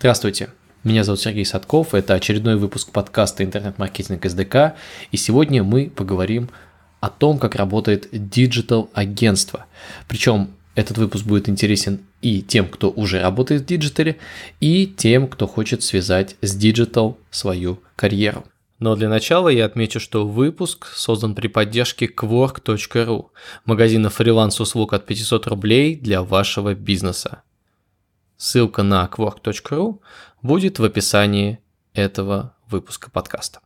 Здравствуйте, меня зовут Сергей Садков, это очередной выпуск подкаста «Интернет-маркетинг СДК», и сегодня мы поговорим о том, как работает digital-агентство. Причем этот выпуск будет интересен и тем, кто уже работает в digital е, и тем, кто хочет связать с digital свою карьеру. Но для начала я отмечу, что выпуск создан при поддержке Kwork.ru, магазина фриланс-услуг от 500 рублей для вашего бизнеса. Ссылка на quark.ru будет в описании этого выпуска подкаста.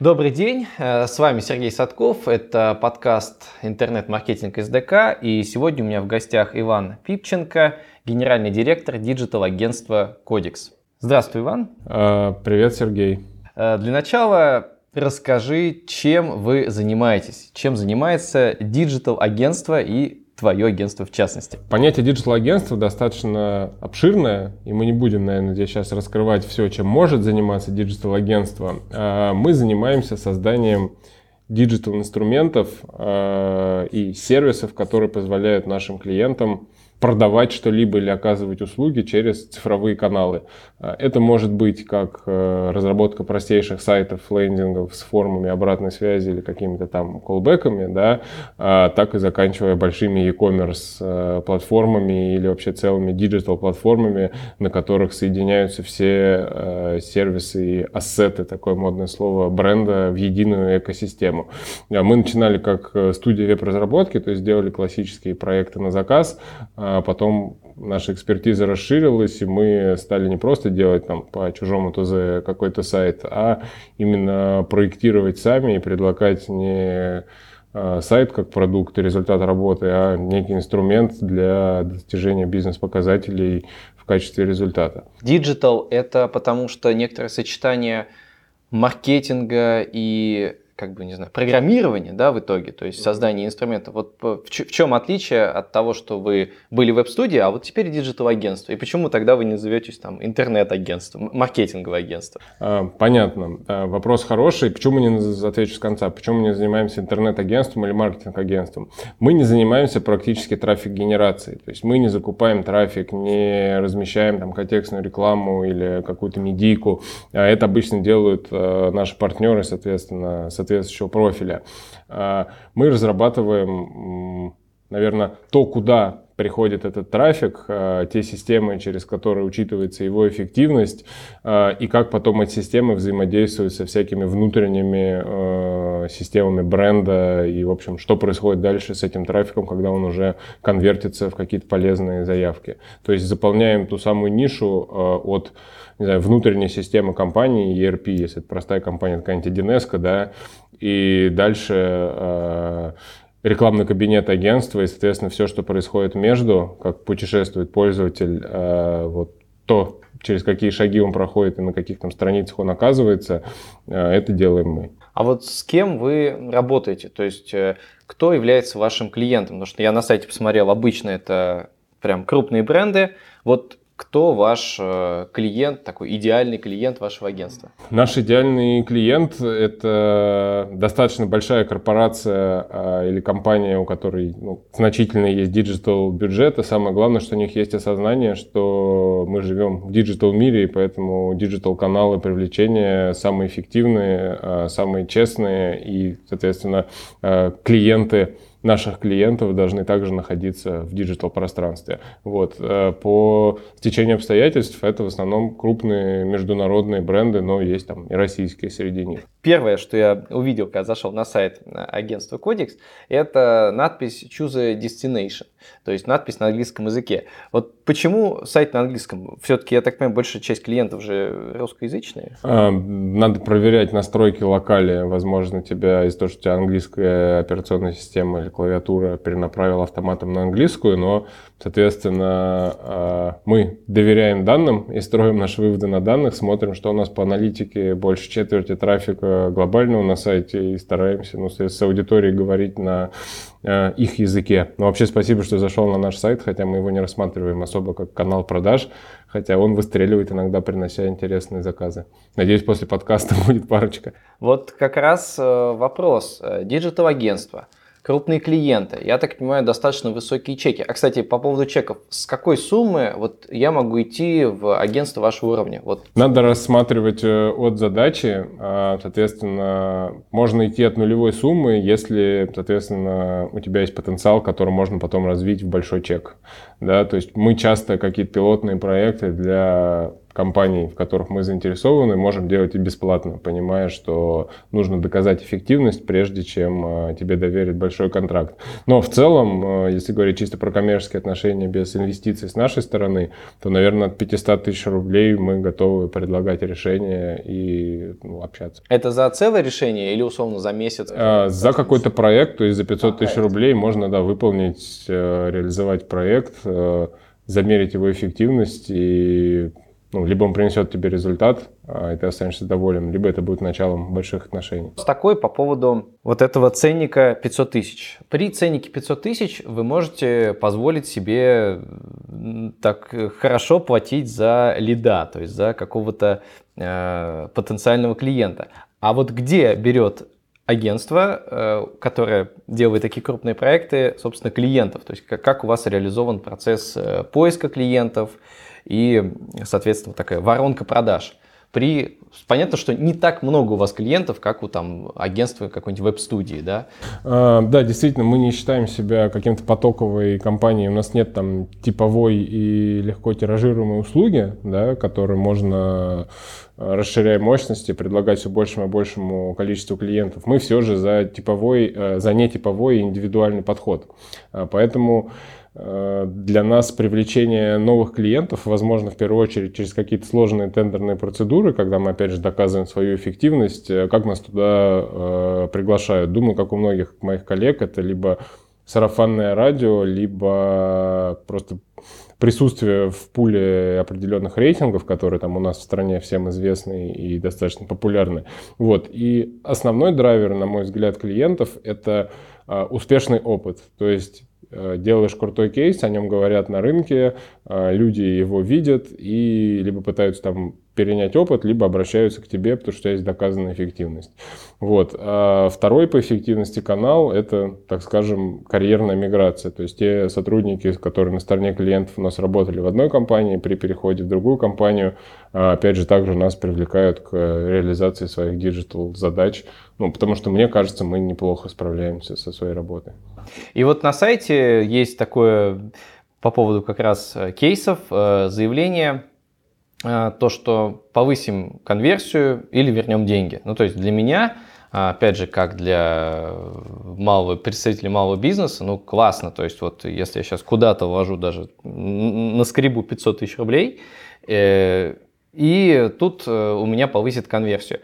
Добрый день, э, с вами Сергей Садков, это подкаст «Интернет-маркетинг СДК», и сегодня у меня в гостях Иван Пипченко, генеральный директор digital-агентства «Kodix». Здравствуй, Иван. А, привет, Сергей. Э, для начала расскажи, чем вы занимаетесь, чем занимается digital-агентство и твое агентство в частности? Понятие digital-агентства достаточно обширное, и мы не будем, наверное, здесь сейчас раскрывать все, чем может заниматься digital-агентство. А, мы занимаемся созданием digital-инструментов а, и сервисов, которые позволяют нашим клиентам продавать что-либо или оказывать услуги через цифровые каналы. А, это может быть как э, разработка простейших сайтов, лендингов с формами обратной связи или какими-то там колбеками, да, а, так и заканчивая большими e-commerce э, платформами или вообще целыми digital платформами, на которых соединяются все э, сервисы и ассеты, такое модное слово, бренда в единую экосистему. А мы начинали как студия веб-разработки, то есть делали классические проекты на заказ, а потом наша экспертиза расширилась, и мы стали не просто делать там по чужому ТЗ какой-то сайт, а именно проектировать сами и предлагать не а, сайт как продукт и результат работы, а некий инструмент для достижения бизнес-показателей в качестве результата. Digital – это потому что некоторое сочетание маркетинга и как бы, не знаю, программирование, да, в итоге, то есть создание инструментов. Вот в чем отличие от того, что вы были веб-студией, а вот теперь digital-агентство? И почему тогда вы не назоветесь там интернет-агентством, маркетинговое агентство? А, понятно. А, вопрос хороший. Почему не отвечу с конца? Почему мы не занимаемся интернет-агентством или маркетинг-агентством? Мы не занимаемся практически трафик-генерацией. То есть мы не закупаем трафик, не размещаем там контекстную рекламу или какую-то медийку. А это обычно делают наши партнеры, соответственно, с соответствующего профиля. А, мы разрабатываем, наверное, то, куда приходит этот трафик, а, те системы, через которые учитывается его эффективность, а, и как потом эти системы взаимодействуют со всякими внутренними системами бренда, и, в общем, что происходит дальше с этим трафиком, когда он уже конвертится в какие-то полезные заявки. То есть заполняем ту самую нишу от не знаю, внутренняя система компании, ERP, если это простая компания, какая-нибудь 1 да, и дальше э, рекламный кабинет агентства и, соответственно, все, что происходит между, как путешествует пользователь, э, вот то, через какие шаги он проходит и на каких там страницах он оказывается, э, это делаем мы. А вот с кем вы работаете? То есть, э, кто является вашим клиентом? Потому что я на сайте посмотрел, обычно это прям крупные бренды. Вот кто ваш э, клиент, такой идеальный клиент вашего агентства? Наш идеальный клиент – это достаточно большая корпорация а, или компания, у которой ну, значительно есть digital бюджет, и самое главное, что у них есть осознание, что мы живем в digital мире, и поэтому digital каналы привлечения самые эффективные, а, самые честные, и, соответственно, а, клиенты наших клиентов должны также находиться в digital пространстве. Вот. Э, по стечению обстоятельств это в основном крупные международные бренды, но есть там и российские среди них. Первое, что я увидел, когда зашел на сайт э, агентства Kodix, это надпись Choose a Destination, то есть надпись на английском языке. Вот почему сайт на английском? Все-таки, я так понимаю, большая часть клиентов же русскоязычные. А, надо проверять настройки локали. Возможно, тебя из-за того, что у тебя английская операционная система или клавиатура перенаправила автоматом на английскую, но, соответственно, а, мы доверяем данным и строим наши выводы на данных, смотрим, что у нас по аналитике больше четверти трафика глобального на сайте и стараемся ну, с аудиторией говорить на их языке. Но вообще спасибо, что зашел на наш сайт, хотя мы его не рассматриваем особо как канал продаж, хотя он выстреливает иногда, принося интересные заказы. Надеюсь, после подкаста будет парочка. Вот как раз э, вопрос. Диджитал-агентство. Крупные клиенты, я так понимаю, достаточно высокие чеки. А, кстати, по поводу чеков, с какой суммы вот я могу идти в агентство вашего уровня? Вот. Надо рассматривать э, от задачи, а, соответственно, можно идти от нулевой суммы, если, соответственно, у тебя есть потенциал, который можно потом развить в большой чек. Да, то есть мы часто какие-то пилотные проекты для компаний, в которых мы заинтересованы, можем делать и бесплатно, понимая, что нужно доказать эффективность, прежде чем э, тебе доверят большой контракт. Но в целом, э, если говорить чисто про коммерческие отношения без инвестиций с нашей стороны, то, наверное, от 500 тысяч рублей мы готовы предлагать решение и ну, общаться. Это за целое решение или условно за месяц? А, за какой-то проект, то есть за 500 тысяч рублей можно да, выполнить, э, реализовать проект, замерить его эффективность и ну, либо он принесет тебе результат, а, и ты останешься доволен, либо это будет началом больших отношений. С такой по поводу вот этого ценника 500 тысяч. При ценнике 500 тысяч вы можете позволить себе так хорошо платить за лида, то есть за какого-то э, потенциального клиента. А вот где берет агентство, э, которое делает такие крупные проекты, собственно, клиентов? То есть как, как у вас реализован процесс э, поиска клиентов, и, соответственно, такая воронка продаж. При... Понятно, что не так много у вас клиентов, как у там, агентства какой-нибудь веб-студии, да? А, да, действительно, мы не считаем себя каким-то потоковой компанией. У нас нет там типовой и легко тиражируемой услуги, да, которые можно, расширяя мощности, предлагать все большему и большему количеству клиентов. Мы все же за типовой, э, за нетиповой и индивидуальный подход. А, поэтому Э, для нас привлечение новых клиентов возможно в первую очередь через какие-то сложные тендерные процедуры, когда мы опять же доказываем свою эффективность, э, как нас туда э, приглашают. Думаю, как у многих моих коллег, это либо сарафанное радио, либо просто присутствие в пуле определенных рейтингов, которые там у нас в стране всем известны и достаточно популярны. Вот. И основной драйвер, на мой взгляд, клиентов – это успешный опыт. То есть Э, делаешь крутой кейс, о нем говорят на рынке, э, люди его видят и либо пытаются там перенять опыт, либо обращаются к тебе, потому что есть доказанная эффективность. Вот. А второй по эффективности канал – это, так скажем, карьерная миграция. То есть те сотрудники, которые на стороне клиентов у нас работали в одной компании, при переходе в другую компанию, а, опять же, также нас привлекают к реализации своих digital задач, ну, потому что, мне кажется, мы неплохо справляемся со своей работой. И вот на сайте есть такое по поводу как раз э, кейсов, э, заявление, то, что повысим конверсию или вернем деньги. Ну, то есть для меня, опять же, как для малого, представителя малого бизнеса, ну, классно. То есть вот если я сейчас куда-то вложу даже на скребу 500 тысяч рублей, и тут у меня повысит конверсию.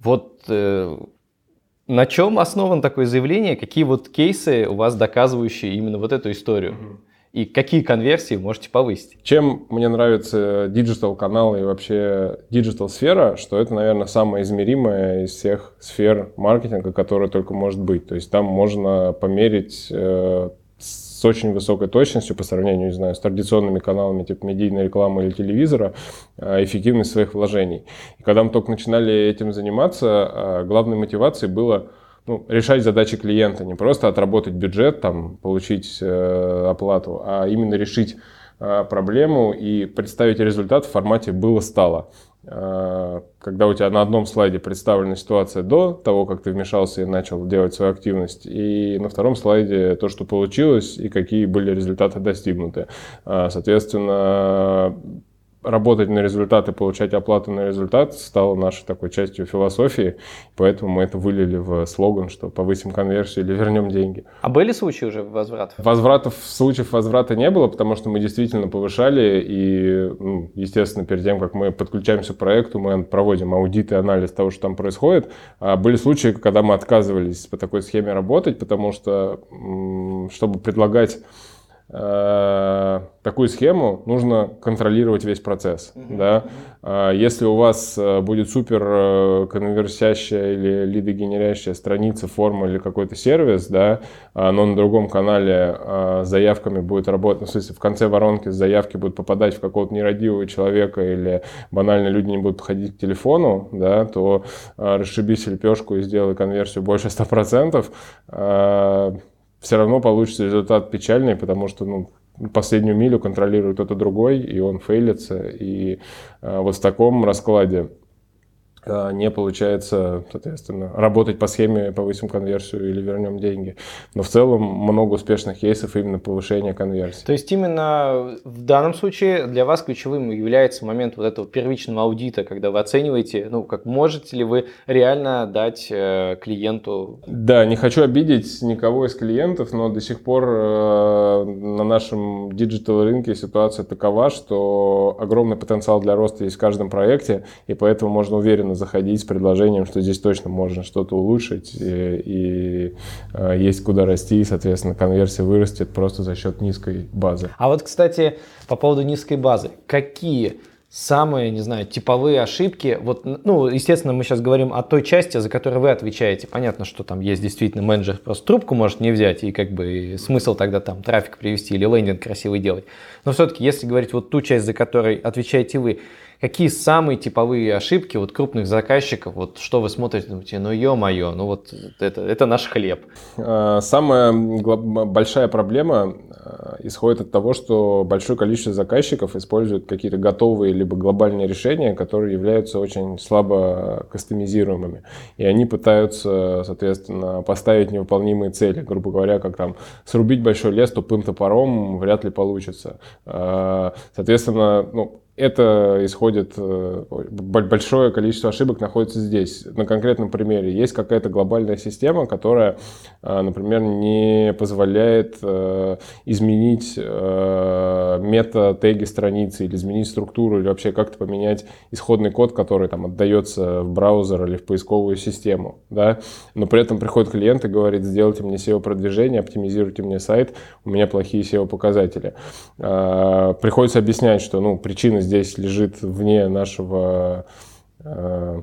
Вот на чем основано такое заявление? Какие вот кейсы у вас доказывающие именно вот эту историю? И какие конверсии можете повысить? Чем мне нравится digital канал и вообще digital сфера, что это, наверное, самая измеримая из всех сфер маркетинга, которая только может быть. То есть там можно померить э, с очень высокой точностью по сравнению, не знаю, с традиционными каналами типа медийной рекламы или телевизора, а, эффективность своих вложений. И когда мы только начинали этим заниматься, а, главной мотивацией было ну, решать задачи клиента, не просто отработать бюджет, там, получить э, оплату, а именно решить э, проблему и представить результат в формате было-стало. Э, когда у тебя на одном слайде представлена ситуация до того, как ты вмешался и начал делать свою активность, и на втором слайде то, что получилось, и какие были результаты достигнуты. Э, соответственно, работать на результат и получать оплату на результат стало нашей такой частью философии, поэтому мы это вылили в слоган, что повысим конверсию или вернем деньги. А были случаи уже возвратов? Возвратов, случаев возврата не было, потому что мы действительно повышали, и, ну, естественно, перед тем, как мы подключаемся к проекту, мы проводим аудит и анализ того, что там происходит. А были случаи, когда мы отказывались по такой схеме работать, потому что, чтобы предлагать такую схему, нужно контролировать весь процесс. Mm-hmm. Да? А если у вас э, будет супер э, конверсящая или лидогенерящая страница, форма или какой-то сервис, да, а, но на другом канале с заявками будет работать, ну, в смысле, в конце воронки заявки будут попадать в какого-то нерадивого человека или банально люди не будут подходить к телефону, да, то расшибись лепешку и сделай конверсию больше 100%, все равно получится результат печальный, потому что ну, последнюю милю контролирует кто-то другой, и он фейлится. И э, вот в таком раскладе не получается, соответственно, работать по схеме повысим конверсию или вернем деньги. Но в целом много успешных кейсов именно повышения конверсии. То есть именно в данном случае для вас ключевым является момент вот этого первичного аудита, когда вы оцениваете, ну, как можете ли вы реально дать э, клиенту... Да, не хочу обидеть никого из клиентов, но до сих пор э, на нашем digital рынке ситуация такова, что огромный потенциал для роста есть в каждом проекте, и поэтому можно уверенно уверенно заходить с предложением, что здесь точно можно что-то улучшить и, и э, есть куда расти, и, соответственно, конверсия вырастет просто за счет низкой базы. А вот, кстати, по поводу низкой базы. Какие самые, не знаю, типовые ошибки. Вот, ну, естественно, мы сейчас говорим о той части, за которую вы отвечаете. Понятно, что там есть действительно менеджер, просто трубку может не взять, и как бы смысл тогда там трафик привести или лендинг красивый делать. Но все-таки, если говорить вот ту часть, за которой отвечаете вы, какие самые типовые ошибки вот крупных заказчиков, вот что вы смотрите, думаете, ну ё-моё, ну вот это, это наш хлеб. А, самая большая проблема а, исходит от того, что большое количество заказчиков используют какие-то готовые либо глобальные решения, которые являются очень слабо кастомизируемыми. И они пытаются, соответственно, поставить невыполнимые цели. Грубо говоря, как там срубить большой лес тупым топором вряд ли получится. А, соответственно, ну, это исходит, э, большое количество ошибок находится здесь. На конкретном примере есть какая-то глобальная система, которая, э, например, не позволяет э, изменить мета-теги страницы или изменить структуру или вообще как-то поменять исходный код, который там отдается в браузер или в поисковую систему. Да? Но при этом приходит клиент и говорит, сделайте мне SEO-продвижение, оптимизируйте мне сайт, у меня плохие SEO-показатели. Приходится объяснять, что ну, причина здесь лежит вне нашего э,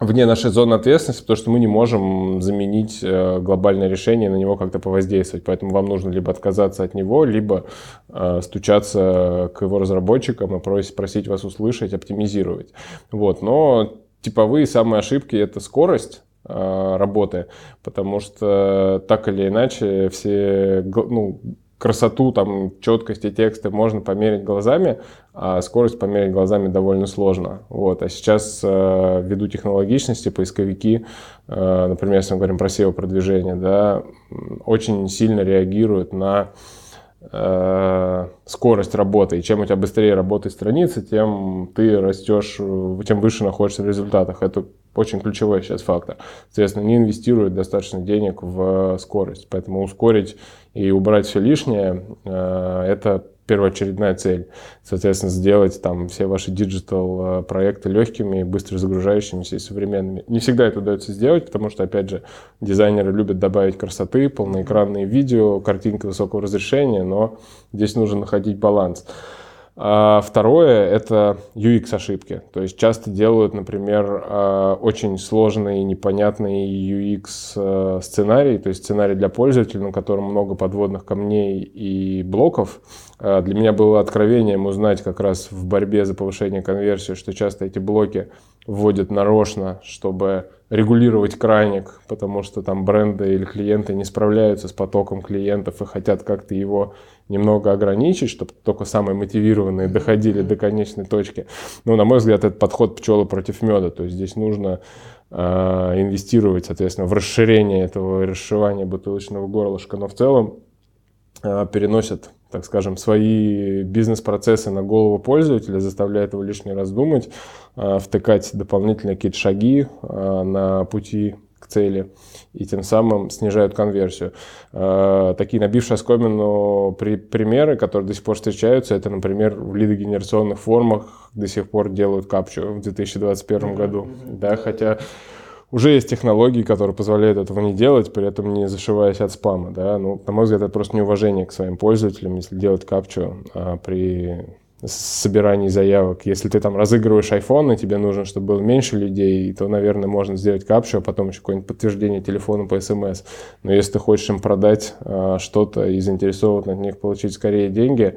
вне нашей зоны ответственности, потому что мы не можем заменить э, глобальное решение, на него как-то повоздействовать. Поэтому вам нужно либо отказаться от него, либо э, стучаться к его разработчикам и просить, просить вас услышать, оптимизировать. Вот. Но типовые самые ошибки — это скорость, работы, потому что так или иначе все ну, красоту, там, четкости текста можно померить глазами, а скорость померить глазами довольно сложно. Вот. А сейчас, э, ввиду технологичности, поисковики, э, например, если мы говорим про SEO-продвижение, да, очень сильно реагируют на э, скорость работы. И чем у тебя быстрее работает страница, тем ты растешь, тем выше находишься в результатах. Это очень ключевой сейчас фактор. Соответственно, не инвестируют достаточно денег в скорость. Поэтому ускорить и убрать все лишнее это первоочередная цель. Соответственно, сделать там все ваши digital э, проекты легкими, быстро загружающимися и современными. Не всегда это удается сделать, потому что, опять же, дизайнеры любят добавить красоты, полноэкранные видео, картинка высокого разрешения, но здесь нужно находить баланс. А второе – это UX-ошибки. То есть часто делают, например, а, очень сложный, непонятный UX-сценарий, то есть сценарий для пользователя, на котором много подводных камней и блоков. А, для меня было откровением узнать как раз в борьбе за повышение конверсии, что часто эти блоки вводят нарочно, чтобы регулировать крайник, потому что там бренды или клиенты не справляются с потоком клиентов и хотят как-то его немного ограничить, чтобы только самые мотивированные доходили до конечной точки. Но, на мой взгляд, это подход пчелы против меда. То есть здесь нужно э, инвестировать, соответственно, в расширение этого расшивания бутылочного горлышка. Но в целом э, переносят так скажем, свои бизнес-процессы на голову пользователя, заставляет его лишний раз думать, э, втыкать дополнительные какие-то шаги э, на пути к цели и тем самым снижают конверсию. Э, такие набившие оскомину при, примеры, которые до сих пор встречаются, это, например, в лидогенерационных формах до сих пор делают капчу в 2021 году. Да, хотя уже есть технологии, которые позволяют этого не делать, при этом не зашиваясь от спама. Да? Ну, на мой взгляд, это просто неуважение к своим пользователям, если делать капчу а, при собирании заявок. Если ты там разыгрываешь iPhone, и тебе нужно, чтобы было меньше людей, то, наверное, можно сделать капчу, а потом еще какое-нибудь подтверждение телефона по смс. Но если ты хочешь им продать а, что-то и заинтересован от них получить скорее деньги,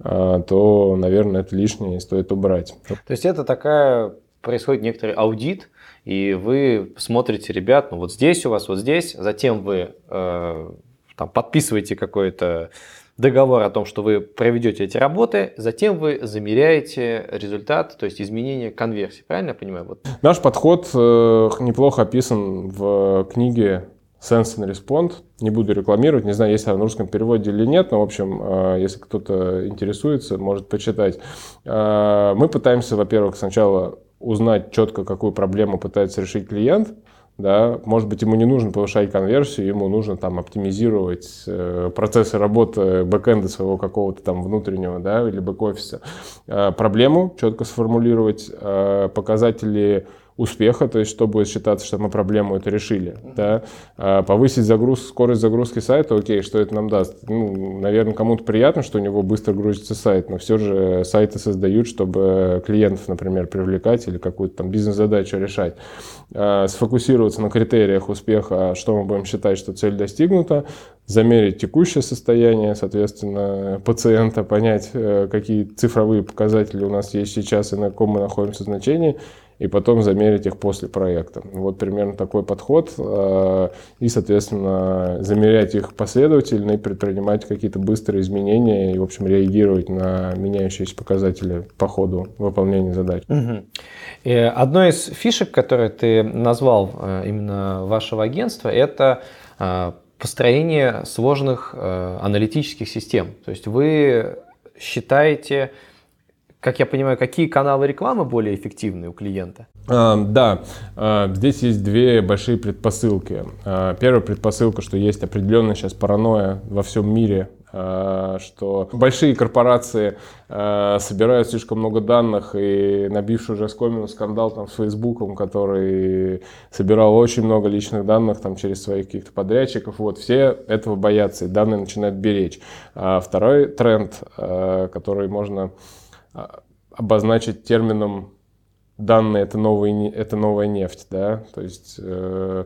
а, то, наверное, это лишнее и стоит убрать. То есть это такая происходит некоторый аудит, и вы смотрите, ребят, ну вот здесь у вас, вот здесь, затем вы э, там, подписываете какой-то договор о том, что вы проведете эти работы, затем вы замеряете результат, то есть изменение конверсии. Правильно я понимаю? Вот. Наш подход э, неплохо описан в книге Sense and Respond. Не буду рекламировать, не знаю, есть она в русском переводе или нет, но, в общем, э, если кто-то интересуется, может почитать. Э, мы пытаемся, во-первых, сначала узнать четко, какую проблему пытается решить клиент – да, может быть, ему не нужно повышать конверсию, ему нужно там оптимизировать э, процессы работы бэкэнда своего какого-то там внутреннего, да, или бэк-офиса. Э, проблему четко сформулировать, э, показатели успеха, то есть что будет считаться, что мы проблему это решили. Да? А повысить загруз, скорость загрузки сайта, окей, что это нам даст? Ну, наверное, кому-то приятно, что у него быстро грузится сайт, но все же сайты создают, чтобы клиентов, например, привлекать или какую-то там бизнес-задачу решать. А сфокусироваться на критериях успеха, что мы будем считать, что цель достигнута, замерить текущее состояние, соответственно, пациента, понять, э, какие цифровые показатели у нас есть сейчас и на каком мы находимся значении, и потом замерить их после проекта. Вот примерно такой подход. Э, и, соответственно, замерять их последовательно и предпринимать какие-то быстрые изменения и, в общем, реагировать на меняющиеся показатели по ходу выполнения задач. Угу. И одной из фишек, которые ты назвал э, именно вашего агентства, это э, построение сложных аналитических систем. То есть вы считаете как я понимаю, какие каналы рекламы более эффективны у клиента? А, да, а, здесь есть две большие предпосылки. А, первая предпосылка, что есть определенная сейчас паранойя во всем мире, что большие корпорации собирают слишком много данных, и набивший уже скомину скандал там, с Фейсбуком, который собирал очень много личных данных там, через своих каких-то подрядчиков, вот, все этого боятся, и данные начинают беречь. Второй тренд, который можно а, обозначить термином данные это, новый, это новая нефть, да, то есть э,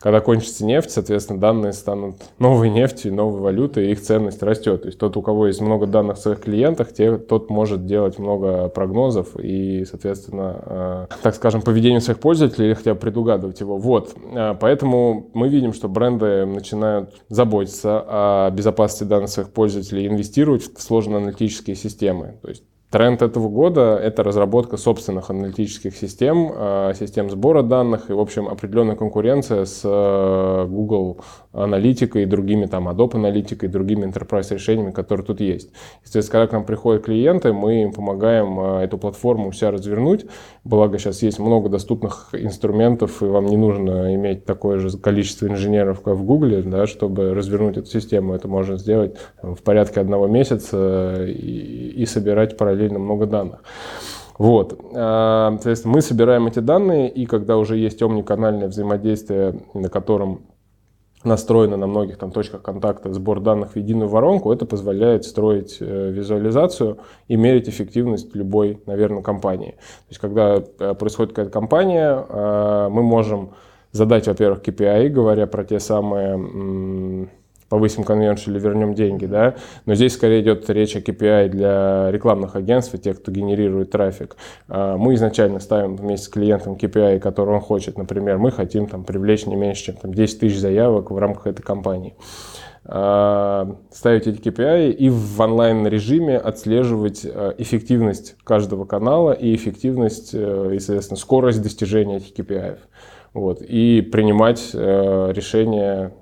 когда кончится нефть, соответственно, данные станут новой нефтью, новой валютой, и их ценность растет. То есть тот, у кого есть много данных в своих клиентах, те, тот может делать много прогнозов и, соответственно, э, так скажем, поведение своих пользователей или хотя бы предугадывать его. Вот, э, поэтому мы видим, что бренды начинают заботиться о безопасности данных своих пользователей, инвестировать в сложные аналитические системы. То есть Тренд этого года – это разработка собственных аналитических систем, э, систем сбора данных и, в общем, определенная конкуренция с э, Google аналитикой и другими, там, Adobe аналитикой и другими enterprise решениями, которые тут есть. Естественно, когда к нам приходят клиенты, мы им помогаем э, эту платформу вся развернуть. Благо, сейчас есть много доступных инструментов, и вам не нужно иметь такое же количество инженеров, как в Google, да, чтобы развернуть эту систему. Это можно сделать в порядке одного месяца и, и собирать параллельно параллельно много данных. Вот. А, соответственно, мы собираем эти данные, и когда уже есть омниканальное взаимодействие, на котором настроено на многих там точках контакта сбор данных в единую воронку, это позволяет строить э, визуализацию и мерить эффективность любой, наверное, компании. То есть, когда э, происходит какая-то компания, э, мы можем задать, во-первых, KPI, говоря про те самые повысим конверсию или вернем деньги, да, но здесь скорее идет речь о KPI для рекламных агентств и тех, кто генерирует трафик. А, мы изначально ставим вместе с клиентом KPI, который он хочет, например, мы хотим там привлечь не меньше, чем там, 10 тысяч заявок в рамках этой кампании а, ставить эти KPI и в онлайн-режиме отслеживать а, эффективность каждого канала и эффективность э, и, соответственно, скорость достижения этих KPI. Вот, и принимать э, решения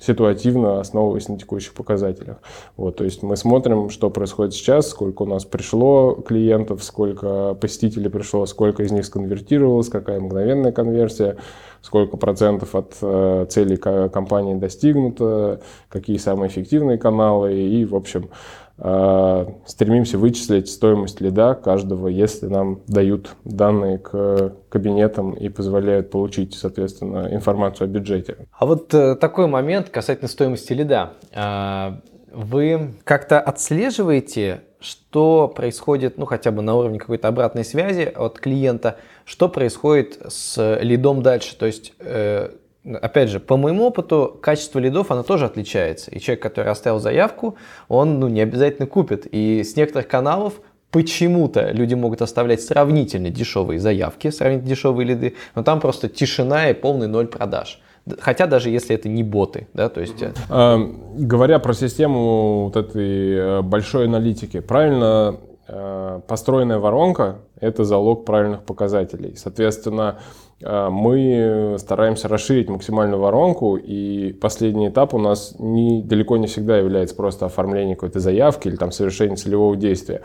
ситуативно основываясь на текущих показателях. Вот, то есть мы смотрим, что происходит сейчас, сколько у нас пришло клиентов, сколько посетителей пришло, сколько из них сконвертировалось, какая мгновенная конверсия, сколько процентов от э, целей компании достигнуто, какие самые эффективные каналы и, в общем, стремимся вычислить стоимость лида каждого, если нам дают данные к кабинетам и позволяют получить, соответственно, информацию о бюджете. А вот э, такой момент касательно стоимости лида. Э, вы как-то отслеживаете что происходит, ну, хотя бы на уровне какой-то обратной связи от клиента, что происходит с лидом дальше. То есть, э, опять же, по моему опыту, качество лидов, оно тоже отличается. И человек, который оставил заявку, он, ну, не обязательно купит. И с некоторых каналов почему-то люди могут оставлять сравнительно дешевые заявки, сравнительно дешевые лиды, но там просто тишина и полный ноль продаж. хотя даже если это не боты, да, то есть... Э, говоря про систему вот этой большой аналитики, правильно построенная воронка – это залог правильных показателей. Соответственно, а, мы стараемся расширить максимальную воронку, и последний этап у нас не, далеко не всегда является просто оформление какой-то заявки или там совершение целевого действия.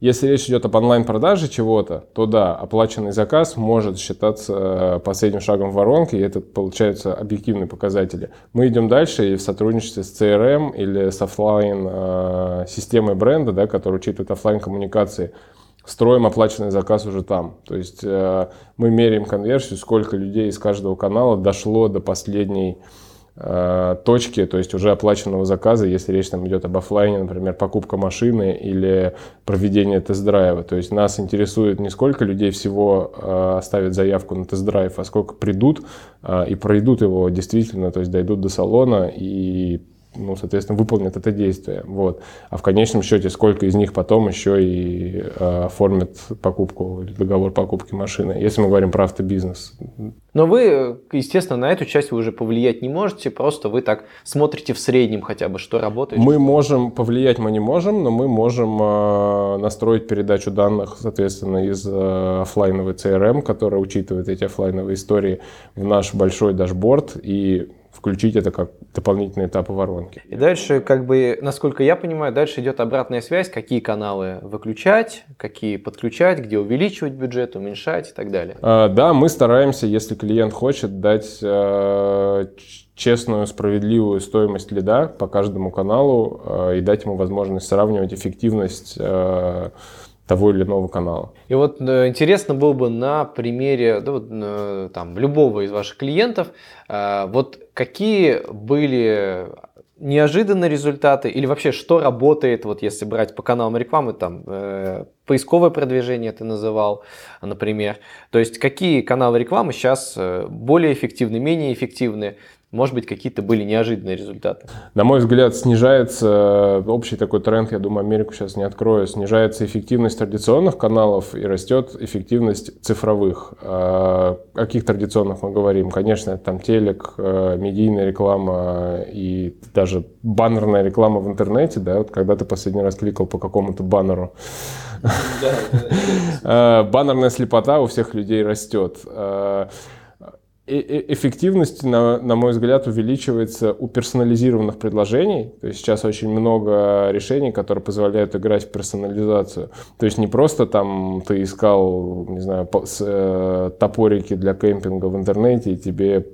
Если речь идет об онлайн-продаже чего-то, то да, оплаченный заказ может считаться э, последним шагом в воронке, и это получаются объективные показатели. Мы идем дальше и в сотрудничестве с CRM или с офлайн э, бренда, да, которая учитывает офлайн коммуникации, строим оплаченный заказ уже там. То есть э, мы меряем конверсию, сколько людей из каждого канала дошло до последней точки, то есть уже оплаченного заказа, если речь там идет об офлайне, например, покупка машины или проведение тест-драйва. То есть нас интересует не сколько людей всего э, оставят заявку на тест-драйв, а сколько придут и пройдут его действительно, то есть дойдут до салона и ну, соответственно, выполнят это действие. Вот. А в конечном счете, сколько из них потом еще и э, оформят покупку или договор покупки машины, если мы говорим про автобизнес. Но вы, естественно, на эту часть вы уже повлиять не можете, просто вы так смотрите в среднем хотя бы, что работает. Мы можем, повлиять мы не можем, но мы можем э, настроить передачу данных, соответственно, из э, офлайновой CRM, которая учитывает эти офлайновые истории в наш большой дашборд и включить это как дополнительный этап воронки. И дальше, как бы, насколько я понимаю, дальше идет обратная связь, какие каналы выключать, какие подключать, где увеличивать бюджет, уменьшать и так далее. А, да, мы стараемся, если клиент хочет, дать а, честную, справедливую стоимость лида по каждому каналу а, и дать ему возможность сравнивать эффективность а, того или иного канала. И вот э, интересно было бы на примере да, вот, э, там, любого из ваших клиентов, э, вот какие были неожиданные результаты или вообще что работает, вот если брать по каналам рекламы, там э, поисковое продвижение ты называл, например. То есть какие каналы рекламы сейчас более эффективны, менее эффективны, может быть, какие-то были неожиданные результаты? На мой взгляд, снижается общий такой тренд, я думаю, Америку сейчас не открою, снижается эффективность традиционных каналов и растет эффективность цифровых. А, о каких традиционных мы говорим? Конечно, там телек, э, медийная реклама и даже баннерная реклама в интернете, да, вот когда ты последний раз кликал по какому-то баннеру. Э, баннерная слепота у всех людей растет. Эффективность, на, на мой взгляд, увеличивается у персонализированных предложений. То есть сейчас очень много решений, которые позволяют играть в персонализацию. То есть не просто там ты искал, не знаю, э, топорики для кемпинга в интернете, и тебе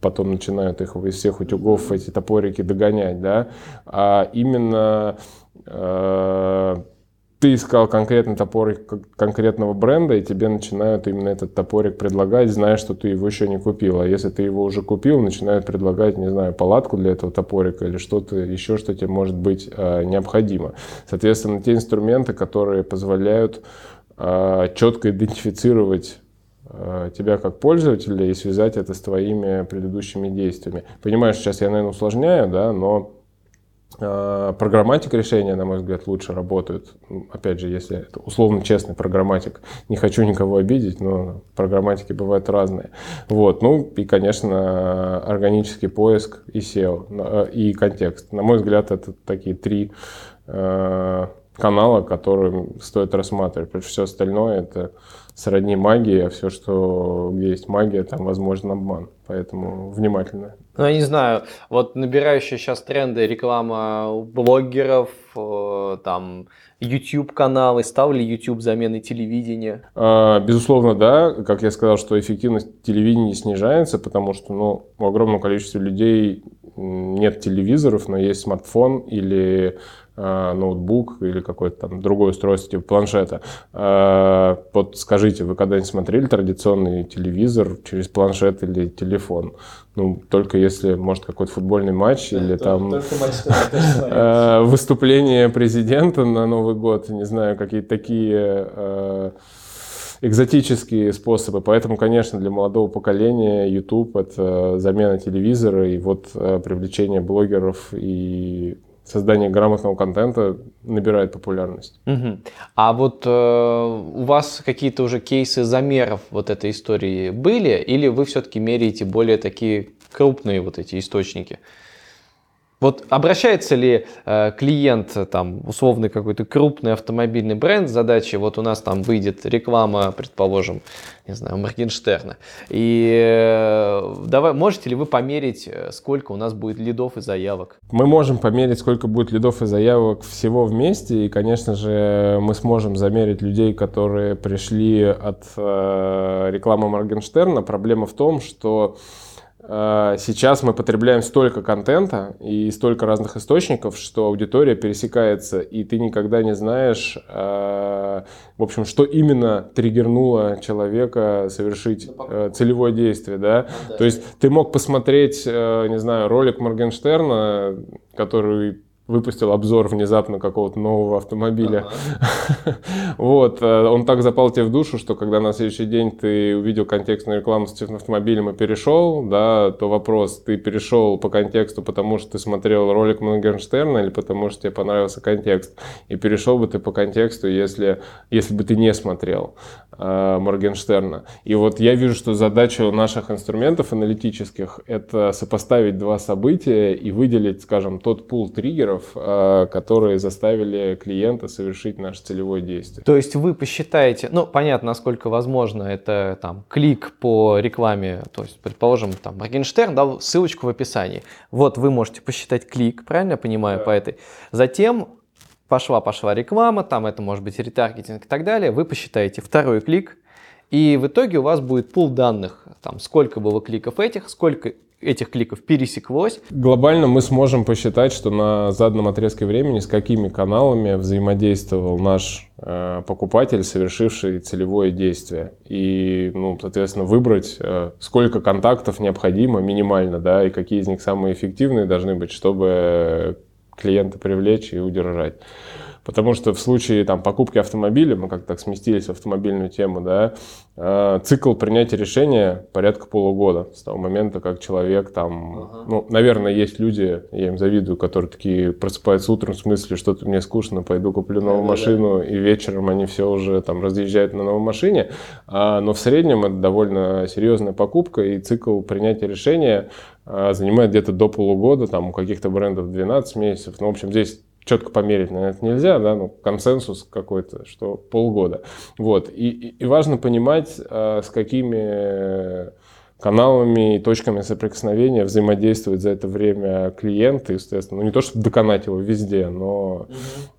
потом начинают их из всех утюгов эти топорики догонять, да, а именно э, ты искал конкретный топорик конкретного бренда, и тебе начинают именно этот топорик предлагать, зная, что ты его еще не купил. А если ты его уже купил, начинают предлагать, не знаю, палатку для этого топорика или что-то еще, что тебе может быть э, необходимо. Соответственно, те инструменты, которые позволяют э, четко идентифицировать э, тебя как пользователя и связать это с твоими предыдущими действиями. Понимаешь, сейчас я, наверное, усложняю, да, но а, программатик решения, на мой взгляд, лучше работают. Опять же, если это условно честный программатик. Не хочу никого обидеть, но программатики бывают разные. Вот. Ну и, конечно, органический поиск и SEO, и контекст. На мой взгляд, это такие три э, канала, которые стоит рассматривать. Потому что все остальное это сродни магии, а все, что есть магия, там возможен обман. Поэтому внимательно. Ну, я не знаю, вот набирающая сейчас тренды реклама блогеров, э, там, YouTube-каналы, стал ли YouTube заменой телевидения? А, безусловно, да. Как я сказал, что эффективность телевидения снижается, потому что ну, у огромного количества людей нет телевизоров, но есть смартфон или ноутбук или какое-то там другое устройство типа планшета. Э, вот скажите, вы когда-нибудь смотрели традиционный телевизор через планшет или телефон? Ну, только если, может, какой-то футбольный матч да, или там э, выступление президента на Новый год, не знаю, какие-то такие экзотические способы. Поэтому, конечно, для молодого поколения YouTube — это замена телевизора и вот привлечение блогеров и создание грамотного контента набирает популярность. Угу. А вот э, у вас какие-то уже кейсы замеров вот этой истории были, или вы все-таки меряете более такие крупные вот эти источники? Вот обращается ли э, клиент, там, условный какой-то крупный автомобильный бренд с задачей, вот у нас там выйдет реклама, предположим, не знаю, Моргенштерна, и э, давай, можете ли вы померить, э, сколько у нас будет лидов и заявок? Мы можем померить, сколько будет лидов и заявок всего вместе, и, конечно же, мы сможем замерить людей, которые пришли от э, рекламы Моргенштерна. Проблема в том, что Э, сейчас мы потребляем столько контента и столько разных источников, что аудитория пересекается, и ты никогда не знаешь, э, в общем, что именно триггернуло человека совершить э, целевое действие, да? Ну, да. То есть ты мог посмотреть, не знаю, ролик Моргенштерна, который выпустил обзор внезапно какого-то нового автомобиля. Ага. вот, э, он так запал тебе в душу, что когда на следующий день ты увидел контекстную рекламу с этим автомобилем и перешел, да, то вопрос, ты перешел по контексту, потому что ты смотрел ролик Мангенштерна или потому что тебе понравился контекст, и перешел бы ты по контексту, если, если бы ты не смотрел Моргенштерна. И вот я вижу, что задача наших инструментов аналитических – это сопоставить два события и выделить, скажем, тот пул триггеров, э, которые заставили клиента совершить наше целевое действие. То есть вы посчитаете, ну, понятно, насколько возможно, это там клик по рекламе, то есть, предположим, там, Моргенштерн дал ссылочку в описании. Вот вы можете посчитать клик, правильно я понимаю, да. по этой. Затем пошла-пошла реклама, там это может быть ретаргетинг и так далее, вы посчитаете второй клик, и в итоге у вас будет пул данных, там, сколько было кликов этих, сколько этих кликов пересеклось. Глобально мы сможем посчитать, что на заданном отрезке времени с какими каналами взаимодействовал наш э, покупатель, совершивший целевое действие. И, ну, соответственно, выбрать, э, сколько контактов необходимо минимально, да, и какие из них самые эффективные должны быть, чтобы клиента привлечь и удержать. Потому что в случае там, покупки автомобиля, мы как-то так сместились в автомобильную тему, да, э, цикл принятия решения порядка полугода с того момента, как человек там, ага. ну, наверное, есть люди, я им завидую, которые такие просыпаются утром в смысле, что-то мне скучно, пойду куплю новую да, машину, да. и вечером они все уже там разъезжают на новой машине, а, но в среднем это довольно серьезная покупка, и цикл принятия решения занимает где-то до полугода, там у каких-то брендов 12 месяцев, ну, в общем, здесь четко померить, наверное, это нельзя, да, ну, консенсус какой-то, что полгода. Вот. И, и важно понимать, э, с какими каналами и точками соприкосновения взаимодействуют за это время клиенты, естественно. Ну, не то, чтобы доконать его везде, но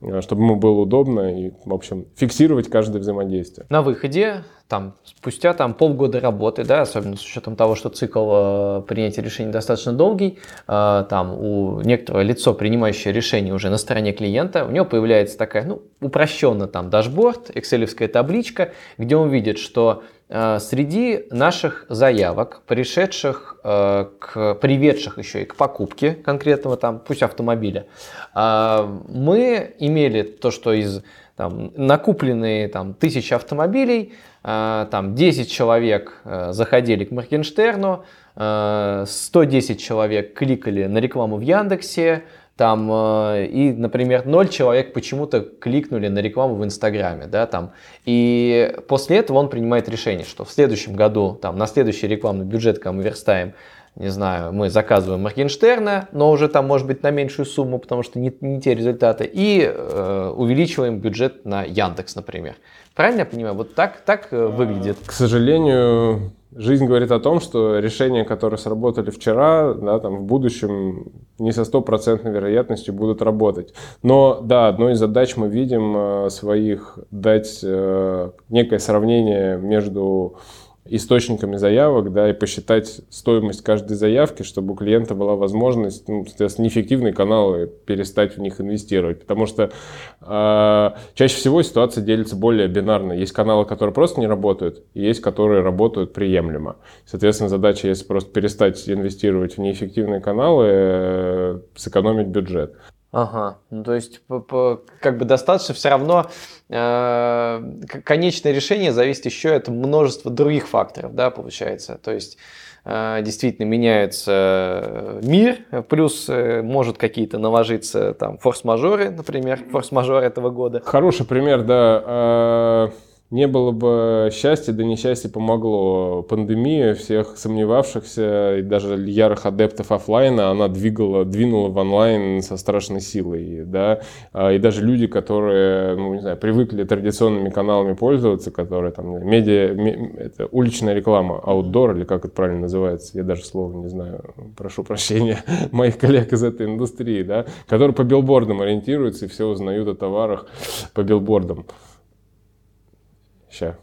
угу. чтобы ему было удобно и, в общем, фиксировать каждое взаимодействие. На выходе, там, спустя там, полгода работы, да, особенно с учетом того, что цикл э, принятия решений достаточно долгий, э, там, у некоторого лицо, принимающее решение уже на стороне клиента, у него появляется такая, ну, упрощенно там дашборд, экселевская табличка, где он видит, что среди наших заявок, пришедших э, к, приведших еще и к покупке конкретного там, пусть автомобиля, э, мы имели то, что из там, накупленные там, тысячи автомобилей, там 10 человек заходили к Моргенштерну, 110 человек кликали на рекламу в Яндексе, там, э, и, например, ноль человек почему-то кликнули на рекламу в Инстаграме, да, там, и после этого он принимает решение, что в следующем году, там, на следующий рекламный бюджет, когда мы верстаем, не знаю, мы заказываем Моргенштерна, но уже там, может быть, на меньшую сумму, потому что не, не те результаты, и э, увеличиваем бюджет на Яндекс, например. Правильно я понимаю? Вот так, так э, выглядит? К сожалению, Жизнь говорит о том, что решения, которые сработали вчера, да, там, в будущем не со стопроцентной вероятностью будут работать. Но да, одной из задач мы видим э, своих дать э, некое сравнение между источниками заявок, да, и посчитать стоимость каждой заявки, чтобы у клиента была возможность, ну, соответственно, неэффективные каналы перестать в них инвестировать. Потому что э, чаще всего ситуация делится более бинарно. Есть каналы, которые просто не работают, и есть, которые работают приемлемо. Соответственно, задача, если просто перестать инвестировать в неэффективные каналы, э, сэкономить бюджет. Ага, ну то есть по, по, как бы достаточно все равно э, конечное решение зависит еще от множества других факторов, да, получается. То есть э, действительно меняется мир, плюс э, может какие-то наложиться там форс-мажоры, например, форс-мажор этого года. Хороший пример, да. Э, не было бы счастья, да несчастье помогло. Пандемия всех сомневавшихся и даже ярых адептов офлайна, она двигала, двинула в онлайн со страшной силой. Да? А, и даже люди, которые, ну, не знаю, привыкли традиционными каналами пользоваться, которые там медиа, это уличная реклама, аутдор или как это правильно называется, я даже слова не знаю, прошу прощения моих коллег из этой индустрии, да, которые по билбордам ориентируются и все узнают о товарах по билбордам. Сейчас.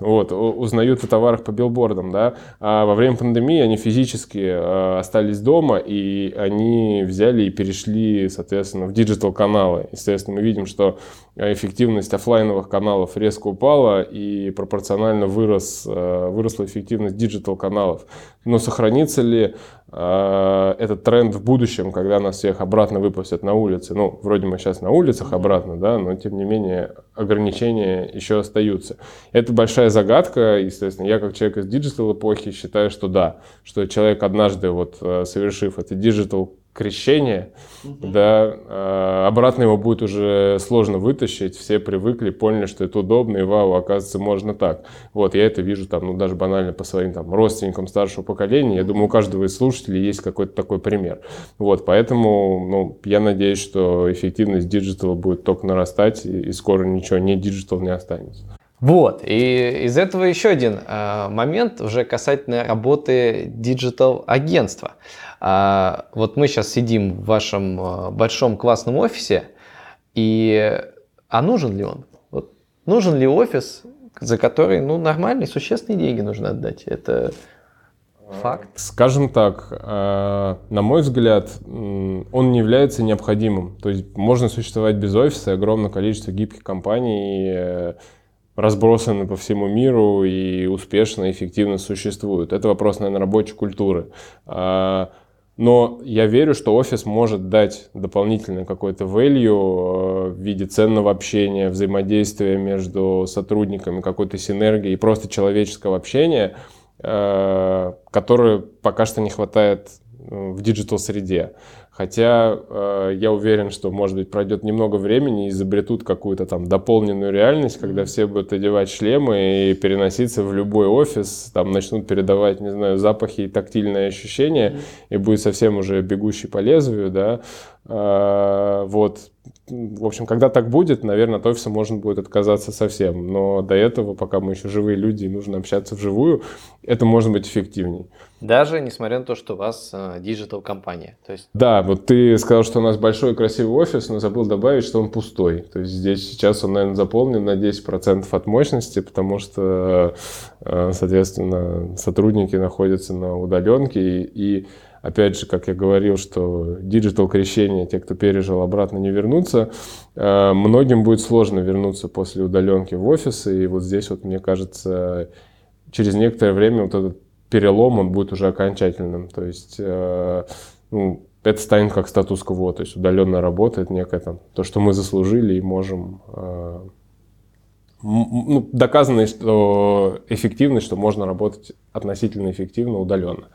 Вот, узнают о товарах по билбордам, да. А во время пандемии они физически э, остались дома, и они взяли и перешли, соответственно, в digital-каналы. Естественно, мы видим, что эффективность офлайновых каналов резко упала, и пропорционально вырос, э, выросла эффективность digital-каналов. Но сохранится ли э, этот тренд в будущем, когда нас всех обратно выпустят на улицы? Ну, вроде мы сейчас на улицах обратно, да, но тем не менее ограничения еще остаются. Это большая загадка, естественно. Я как человек из digital эпохи считаю, что да, что человек однажды вот э, совершив это digital крещение, угу. да, э, обратно его будет уже сложно вытащить, все привыкли, поняли, что это удобно, и вау, оказывается, можно так. Вот, я это вижу там, ну, даже банально по своим там родственникам старшего поколения, я думаю, у каждого из слушателей есть какой-то такой пример. Вот, поэтому, ну, я надеюсь, что эффективность digital а будет только нарастать, и, и скоро ничего не digital не останется. Вот, и из этого еще один э, момент уже касательно работы digital-агентства. Э, вот мы сейчас сидим в вашем э, большом классном офисе, и а нужен ли он? Вот, нужен ли офис, за который ну, нормальные, существенные деньги нужно отдать? Это факт? Скажем так, э, на мой взгляд, он не является необходимым. То есть можно существовать без офиса, огромное количество гибких компаний э, разбросаны по всему миру и успешно и эффективно существуют. Это вопрос, наверное, рабочей культуры. А, но я верю, что офис может дать дополнительный какой-то value э, в виде ценного общения, взаимодействия между сотрудниками, какой-то синергии и просто человеческого общения, э, которое пока что не хватает в digital среде. Хотя э, я уверен, что, может быть, пройдет немного времени и изобретут какую-то там дополненную реальность, когда все будут одевать шлемы и переноситься в любой офис, там начнут передавать, не знаю, запахи и тактильные ощущения, и будет совсем уже бегущий по лезвию, да. Э, вот. В общем, когда так будет, наверное, от офиса можно будет отказаться совсем. Но до этого, пока мы еще живые люди и нужно общаться вживую, это может быть эффективней. Даже несмотря на то, что у вас digital компания. То есть... Да, вот ты сказал, что у нас большой красивый офис, но забыл добавить, что он пустой. То есть здесь сейчас он, наверное, заполнен на 10% от мощности, потому что, э, соответственно, сотрудники находятся на удаленке. И, опять же, как я говорил, что digital крещение, те, кто пережил, обратно не вернутся. Э, многим будет сложно вернуться после удаленки в офисы. И вот здесь вот, мне кажется, через некоторое время вот этот перелом, он будет уже окончательным. То есть, э, ну, это станет как статус-кво, то есть удаленно работает некое там, то, что мы заслужили и можем э, ну, доказано, что эффективность, что можно работать относительно эффективно удаленно.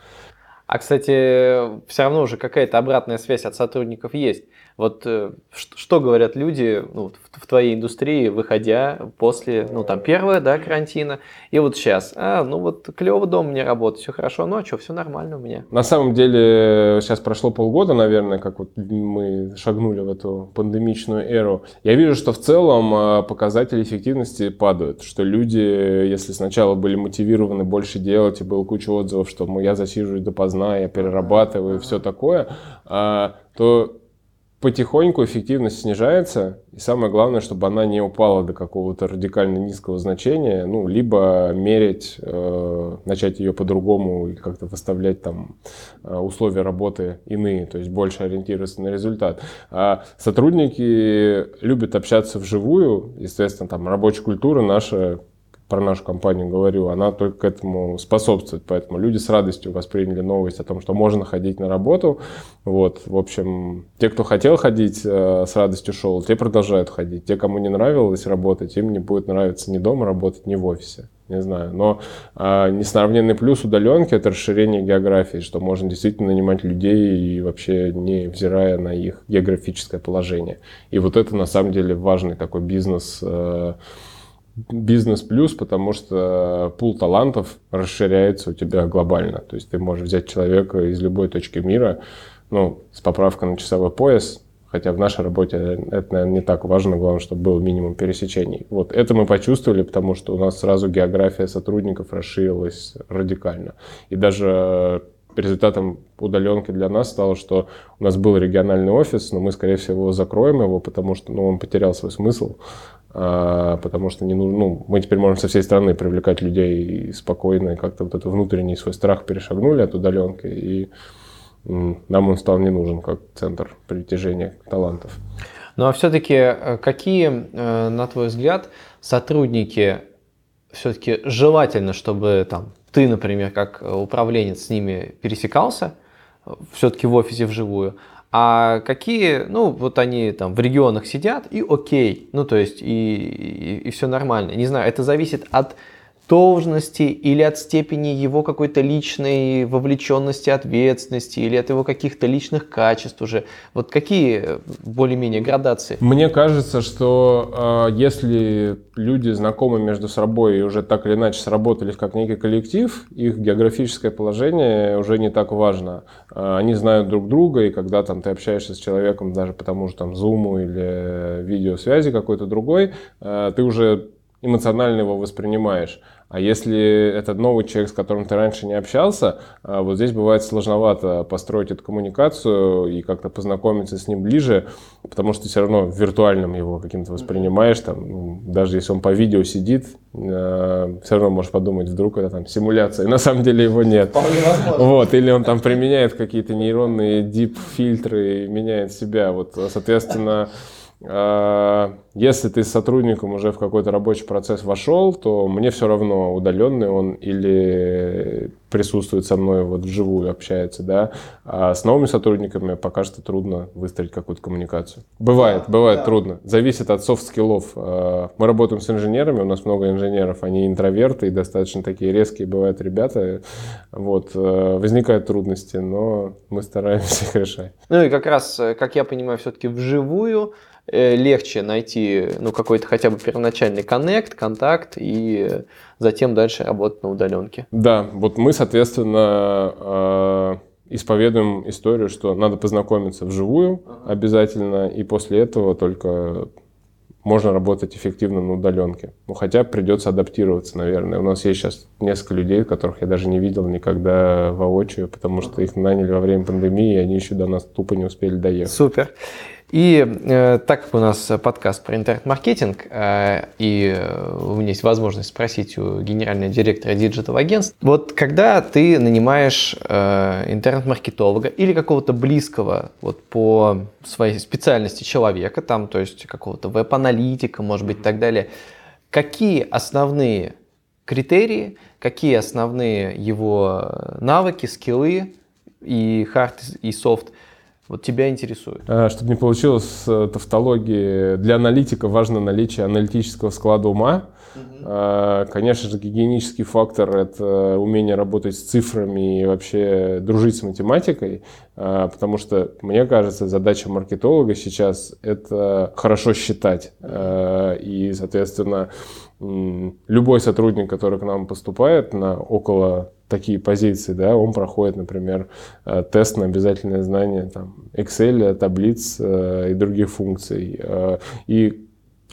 А, кстати, все равно уже какая-то обратная связь от сотрудников есть. Вот э, что говорят люди ну, в, твоей индустрии, выходя после, ну, там, первого, да, карантина, и вот сейчас, а, ну, вот клево дома мне работать, все хорошо, ну, а что, все нормально у меня. На самом деле, сейчас прошло полгода, наверное, как вот мы шагнули в эту пандемичную эру. Я вижу, что в целом а, показатели эффективности падают, что люди, если сначала были мотивированы больше делать, и было куча отзывов, что я засиживаюсь допоздна, я перерабатываю и все такое, а, то потихоньку эффективность снижается, и самое главное, чтобы она не упала до какого-то радикально низкого значения, ну, либо мерить, э, начать ее по-другому и как-то выставлять там э, условия работы иные, то есть больше ориентироваться на результат. А сотрудники любят общаться вживую, естественно, там рабочая культура наша про нашу компанию говорю, она только к этому способствует. Поэтому люди с радостью восприняли новость о том, что можно ходить на работу. Вот, в общем, те, кто хотел ходить, э, с радостью шел, те продолжают ходить. Те, кому не нравилось работать, им не будет нравиться ни дома работать, ни в офисе. Не знаю. Но а, несравненный плюс удаленки – это расширение географии, что можно действительно нанимать людей и вообще не взирая на их географическое положение. И вот это на самом деле важный такой бизнес э, бизнес плюс, потому что пул талантов расширяется у тебя глобально. То есть ты можешь взять человека из любой точки мира, ну, с поправкой на часовой пояс, хотя в нашей работе это, наверное, не так важно, главное, чтобы был минимум пересечений. Вот это мы почувствовали, потому что у нас сразу география сотрудников расширилась радикально. И даже результатом удаленки для нас стало, что у нас был региональный офис, но мы, скорее всего, закроем его, потому что ну, он потерял свой смысл. А, потому что не нужно, ну, мы теперь можем со всей страны привлекать людей спокойно, и как-то вот этот внутренний свой страх перешагнули от удаленки, и нам он стал не нужен как центр притяжения талантов. Ну а все-таки э, какие, э, на твой взгляд, сотрудники все-таки желательно, чтобы там ты, например, как управленец с ними пересекался, э, все-таки в офисе вживую, а какие, ну, вот они там в регионах сидят и окей, ну, то есть и, и, и все нормально. Не знаю, это зависит от должности или от степени его какой-то личной вовлеченности, ответственности или от его каких-то личных качеств уже. Вот какие э, более-менее градации? Мне кажется, что э, если люди знакомы между собой и уже так или иначе сработались как некий коллектив, их географическое положение уже не так важно. Э, они знают друг друга, и когда там ты общаешься с человеком даже потому что там Zoom или видеосвязи какой-то другой, э, ты уже эмоционально его воспринимаешь. А если это новый человек, с которым ты раньше не общался, а, вот здесь бывает сложновато построить эту коммуникацию и как-то познакомиться с ним ближе, потому что ты все равно в виртуальном его каким-то воспринимаешь, там, ну, даже если он по видео сидит, а, все равно можешь подумать, вдруг это там симуляция, и на самом деле его нет. Вот, или он там применяет какие-то нейронные дип-фильтры и меняет себя. Вот, соответственно, если ты с сотрудником уже в какой-то рабочий процесс вошел, то мне все равно, удаленный он или присутствует со мной вот вживую, общается, да. А с новыми сотрудниками пока что трудно выстроить какую-то коммуникацию. Бывает, бывает да. трудно. Зависит от софт-скиллов. А, мы работаем с инженерами, у нас много инженеров, они интроверты и достаточно такие резкие бывают ребята. Вот, а, возникают трудности, но мы стараемся их решать. Ну и как раз, э, как я понимаю, все-таки вживую Э, легче найти ну, какой-то хотя бы первоначальный коннект, контакт и затем дальше работать на удаленке. Да, вот мы, соответственно, э, исповедуем историю, что надо познакомиться вживую ага. обязательно, и после этого только можно работать эффективно на удаленке. Ну, хотя придется адаптироваться, наверное. У нас есть сейчас несколько людей, которых я даже не видел никогда воочию, потому что их наняли во время пандемии, и они еще до нас тупо не успели доехать. Супер. И э, так как у нас подкаст про интернет-маркетинг, э, и э, у меня есть возможность спросить у генерального директора digital-агентств, вот когда ты нанимаешь э, интернет-маркетолога или какого-то близкого вот по своей специальности человека, там, то есть какого-то веб-аналитика, может быть, и так далее, какие основные критерии, какие основные его навыки, скиллы и хард, и софт – вот тебя интересует. А, чтобы не получилось э, тавтологии, для аналитика важно наличие аналитического склада ума. Угу. Конечно же, гигиенический фактор – это умение работать с цифрами и вообще дружить с математикой, а, потому что, мне кажется, задача маркетолога сейчас – это хорошо считать. И, соответственно, любой сотрудник, который к нам поступает на около такие позиции, да, он проходит, например, э, тест на обязательное знание там, Excel, таблиц э, и других функций. Э, и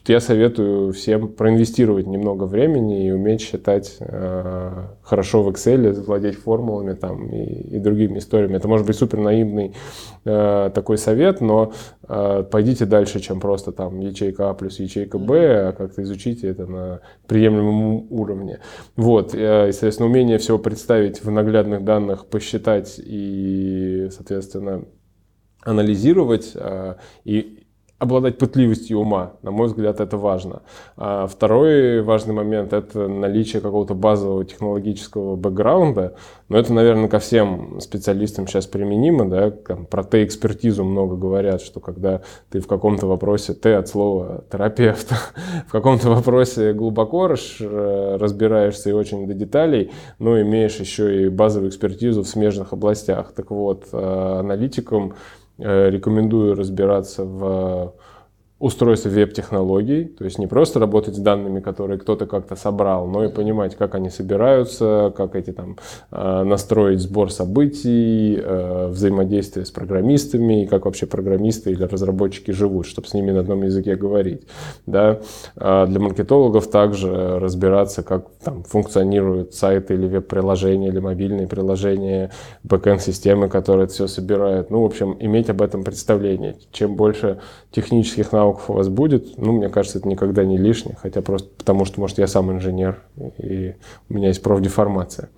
я советую всем проинвестировать немного времени и уметь считать э, хорошо в Excel, владеть формулами там, и, и другими историями. Это может быть супер наивный э, такой совет, но э, пойдите дальше, чем просто там ячейка А плюс ячейка Б, а как-то изучите это на приемлемом уровне. Вот, э, и, соответственно, умение всего представить в наглядных данных, посчитать и, соответственно, анализировать э, и обладать пытливостью ума. На мой взгляд, это важно. А второй важный момент – это наличие какого-то базового технологического бэкграунда. Но это, наверное, ко всем специалистам сейчас применимо. Да? Там, про Т-экспертизу много говорят, что когда ты в каком-то вопросе, Т от слова терапевт, в каком-то вопросе глубоко разбираешься и очень до деталей, но имеешь еще и базовую экспертизу в смежных областях. Так вот, а, аналитикам рекомендую разбираться в устройство веб-технологий, то есть не просто работать с данными, которые кто-то как-то собрал, но и понимать, как они собираются, как эти там э, настроить сбор событий, э, взаимодействие с программистами, и как вообще программисты или разработчики живут, чтобы с ними на одном языке говорить. Да? А для маркетологов также разбираться, как там функционируют сайты или веб-приложения, или мобильные приложения, бэкэнд-системы, которые это все собирают. Ну, в общем, иметь об этом представление. Чем больше технических навыков у вас будет, ну, мне кажется, это никогда не лишнее, хотя просто потому, что, может, я сам инженер, и у меня есть профдеформация.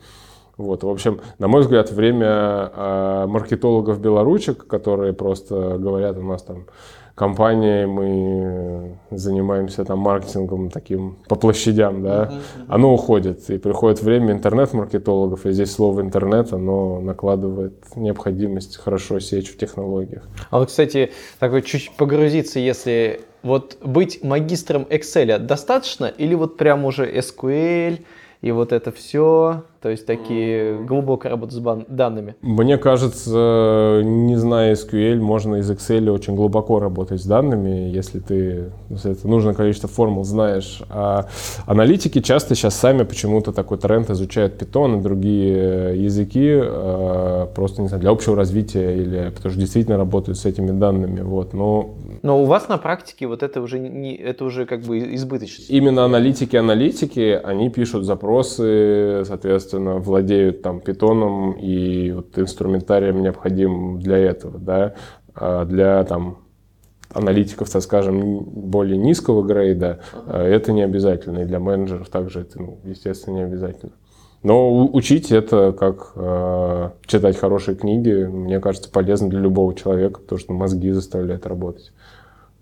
Вот, в общем, на мой взгляд, время э, маркетологов-белоручек, которые просто говорят, у нас там компания, мы занимаемся там маркетингом таким по площадям, да, оно уходит. И приходит время интернет-маркетологов, и здесь слово интернет, оно накладывает необходимость хорошо сечь в технологиях. А вот, кстати, такой чуть погрузиться, если вот быть магистром Excel достаточно или вот прям уже SQL, и вот это все, то есть такие глубокая работа с данными. Мне кажется, не зная SQL, можно из Excel очень глубоко работать с данными, если ты если это нужное количество формул знаешь. А аналитики часто сейчас сами почему-то такой тренд изучают Python и другие языки, а, просто не знаю, для общего развития или потому что действительно работают с этими данными. Вот. Но но у вас на практике вот это уже не, это уже как бы избыточно. Именно аналитики-аналитики, они пишут запросы, соответственно, владеют там питоном и вот инструментарием необходим для этого, да, а для там аналитиков, так скажем, более низкого грейда, ага. это не обязательно. И для менеджеров также это, ну, естественно, не обязательно. Но учить это, как э, читать хорошие книги, мне кажется, полезно для любого человека, потому что мозги заставляет работать.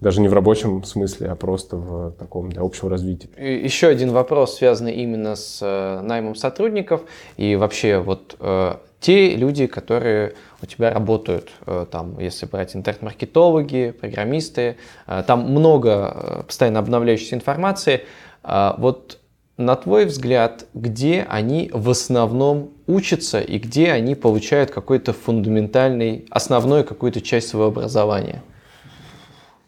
Даже не в рабочем смысле, а просто в таком для общего развития. Еще один вопрос, связанный именно с э, наймом сотрудников и вообще вот э, те люди, которые у тебя работают, э, там, если брать интернет-маркетологи, программисты, там много постоянно обновляющейся информации. Э, вот на твой взгляд, где они в основном учатся и где они получают какой-то фундаментальный, основной какую-то часть своего образования?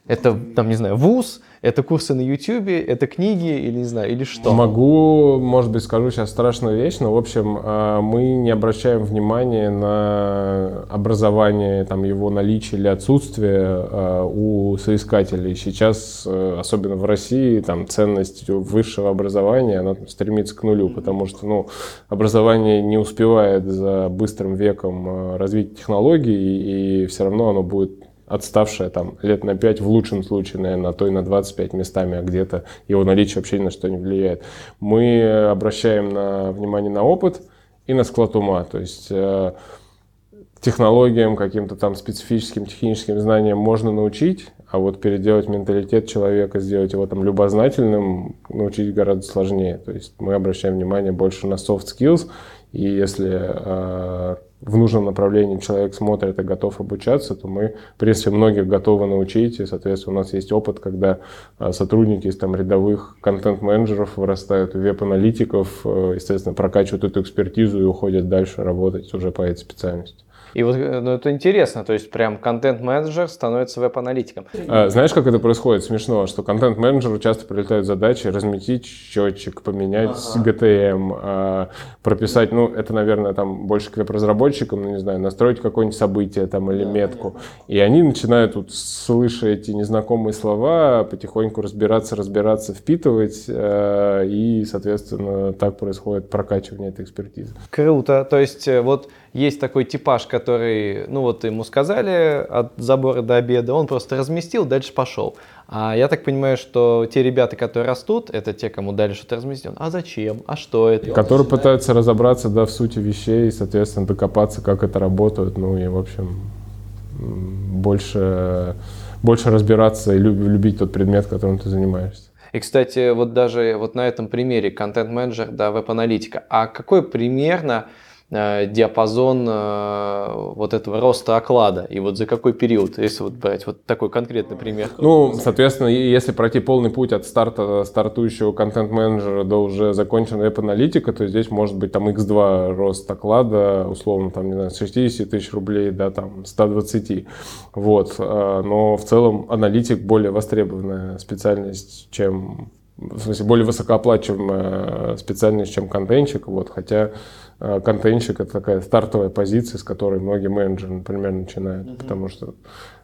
Это, там, не знаю, вуз, это курсы на YouTube, это книги или не знаю, или что? Могу, может быть, скажу сейчас страшную вещь, но, в общем, а, мы не обращаем внимания на образование, там, его наличие или отсутствие а, у соискателей. Сейчас, э, особенно в России, там, ценность высшего образования, она стремится к нулю, потому что, ну, образование не успевает за быстрым веком развить технологий, и все равно оно будет отставшая там лет на 5, в лучшем случае, наверное, на то и на 25 местами, а где-то его наличие вообще ни на что не влияет. Мы обращаем на внимание на опыт и на склад ума, то есть э, технологиям, каким-то там специфическим техническим знаниям можно научить, а вот переделать менталитет человека, сделать его там любознательным, научить гораздо сложнее. То есть мы обращаем внимание больше на soft skills, и если э, в нужном направлении человек смотрит и готов обучаться, то мы, в принципе, многих готовы научить. И, соответственно, у нас есть опыт, когда а, сотрудники из там, рядовых контент-менеджеров вырастают в веб-аналитиков, э, естественно, прокачивают эту экспертизу и уходят дальше работать уже по этой специальности. И вот э, ну, это интересно, то есть прям контент-менеджер становится веб-аналитиком. А, знаешь, как это происходит? Смешно, что контент-менеджеру часто прилетают задачи разметить счетчик, поменять ага. GTM, а, прописать, ну, это, наверное, там больше к веб-разработчикам, ну, не знаю, настроить какое-нибудь событие там или метку. И они начинают тут, слыша эти незнакомые слова, потихоньку разбираться, разбираться, впитывать, э, и, соответственно, так происходит прокачивание этой экспертизы. Круто. То есть э, вот есть такой типаж, который, ну вот ему сказали от забора до обеда, он просто разместил, дальше пошел. А я так понимаю, что те ребята, которые растут, это те, кому дали что-то разместить. А зачем? А что это? Которые пытаются разобраться да, в сути вещей, соответственно, докопаться, как это работает. Ну и, в общем, больше больше разбираться и любить тот предмет, которым ты занимаешься. И, кстати, вот даже вот на этом примере контент-менеджер, да, веб-аналитика. А какой примерно диапазон э, вот этого роста оклада и вот за какой период, если вот брать вот такой конкретный пример? Ну, соответственно, если пройти полный путь от старта стартующего контент-менеджера до уже законченного веб-аналитика, то здесь может быть там x2 рост оклада, условно, там, не знаю, с 60 тысяч рублей до там 120. Вот. Э, но в целом аналитик более востребованная специальность, чем в смысле, более высокооплачиваемая специальность, чем контентчик, вот, хотя Э, контентщик это такая стартовая позиция, с которой многие менеджеры, например, начинают, mm-hmm. потому что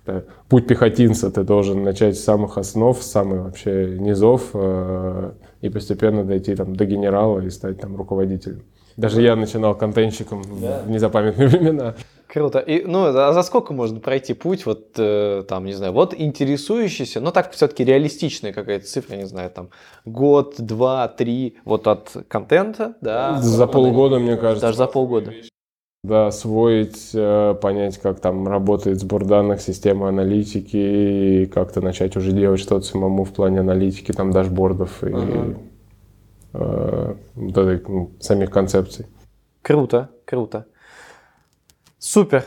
да, путь пехотинца ты должен начать с самых основ, с самых вообще низов э, и постепенно дойти там до генерала и стать там руководителем. Даже я начинал контентщиком да. в незапамятные времена. Круто. И, ну, а за сколько можно пройти путь, вот, э, там, не знаю, вот интересующийся, но так все-таки реалистичная какая-то цифра, не знаю, там, год, два, три, вот от контента, да. За полгода, мне кажется. Даже за полгода. Да, освоить, э, понять, как там работает сбор данных, система аналитики, и как-то начать уже делать что-то самому в плане аналитики, там, дашбордов и ага. э, вот этой, ну, самих концепций. Круто, круто. Супер.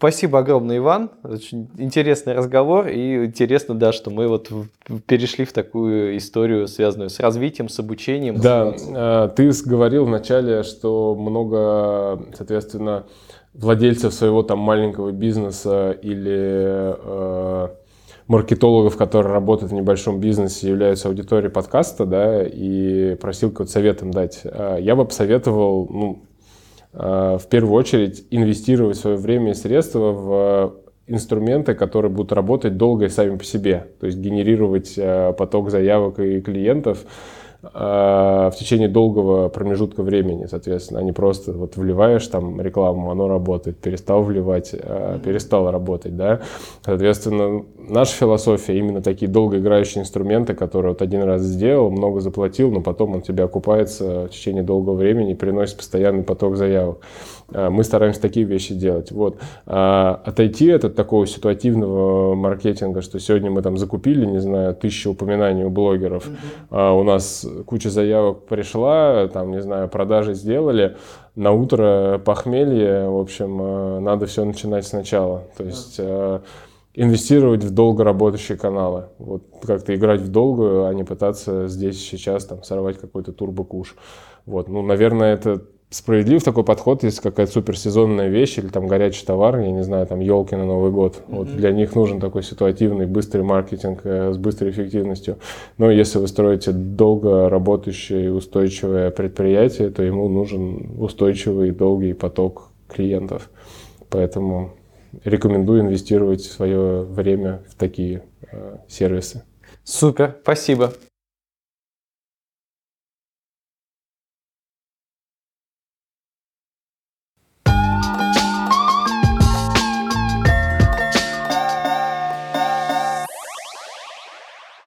Спасибо огромное, Иван. Очень интересный разговор. И интересно, да, что мы вот перешли в такую историю, связанную с развитием, с обучением. Да. А, ты говорил вначале, что много, соответственно, владельцев своего там маленького бизнеса или э, маркетологов, которые работают в небольшом бизнесе, являются аудиторией подкаста, да, и просил какой-то совет им дать. А, я бы посоветовал, ну, Э, в первую очередь инвестировать свое время и средства в инструменты, которые будут работать долго и сами по себе, то есть генерировать э, поток заявок и клиентов, в течение долгого промежутка времени, соответственно, а не просто вот вливаешь там рекламу, оно работает, перестал вливать, э, перестал работать, да. Соответственно, наша философия именно такие долгоиграющие инструменты, которые вот один раз сделал, много заплатил, но потом он тебя окупается в течение долгого времени, приносит постоянный поток заявок. Э, мы стараемся такие вещи делать. Вот. А отойти от такого ситуативного маркетинга, что сегодня мы там закупили, не знаю, тысячу упоминаний у блогеров, mm-hmm. а у нас куча заявок пришла, там, не знаю, продажи сделали, на утро похмелье, в общем, надо все начинать сначала. То есть инвестировать в долго работающие каналы. Вот как-то играть в долгую, а не пытаться здесь сейчас там сорвать какой-то турбокуш. Вот, ну, наверное, это справедлив такой подход, если какая-то суперсезонная вещь или там горячий товар, я не знаю, там елки на Новый год. Mm-hmm. Вот для них нужен такой ситуативный, быстрый маркетинг э, с быстрой эффективностью. Но если вы строите долго работающее и устойчивое предприятие, то ему нужен устойчивый, долгий поток клиентов. Поэтому рекомендую инвестировать свое время в такие э, сервисы. Супер, спасибо.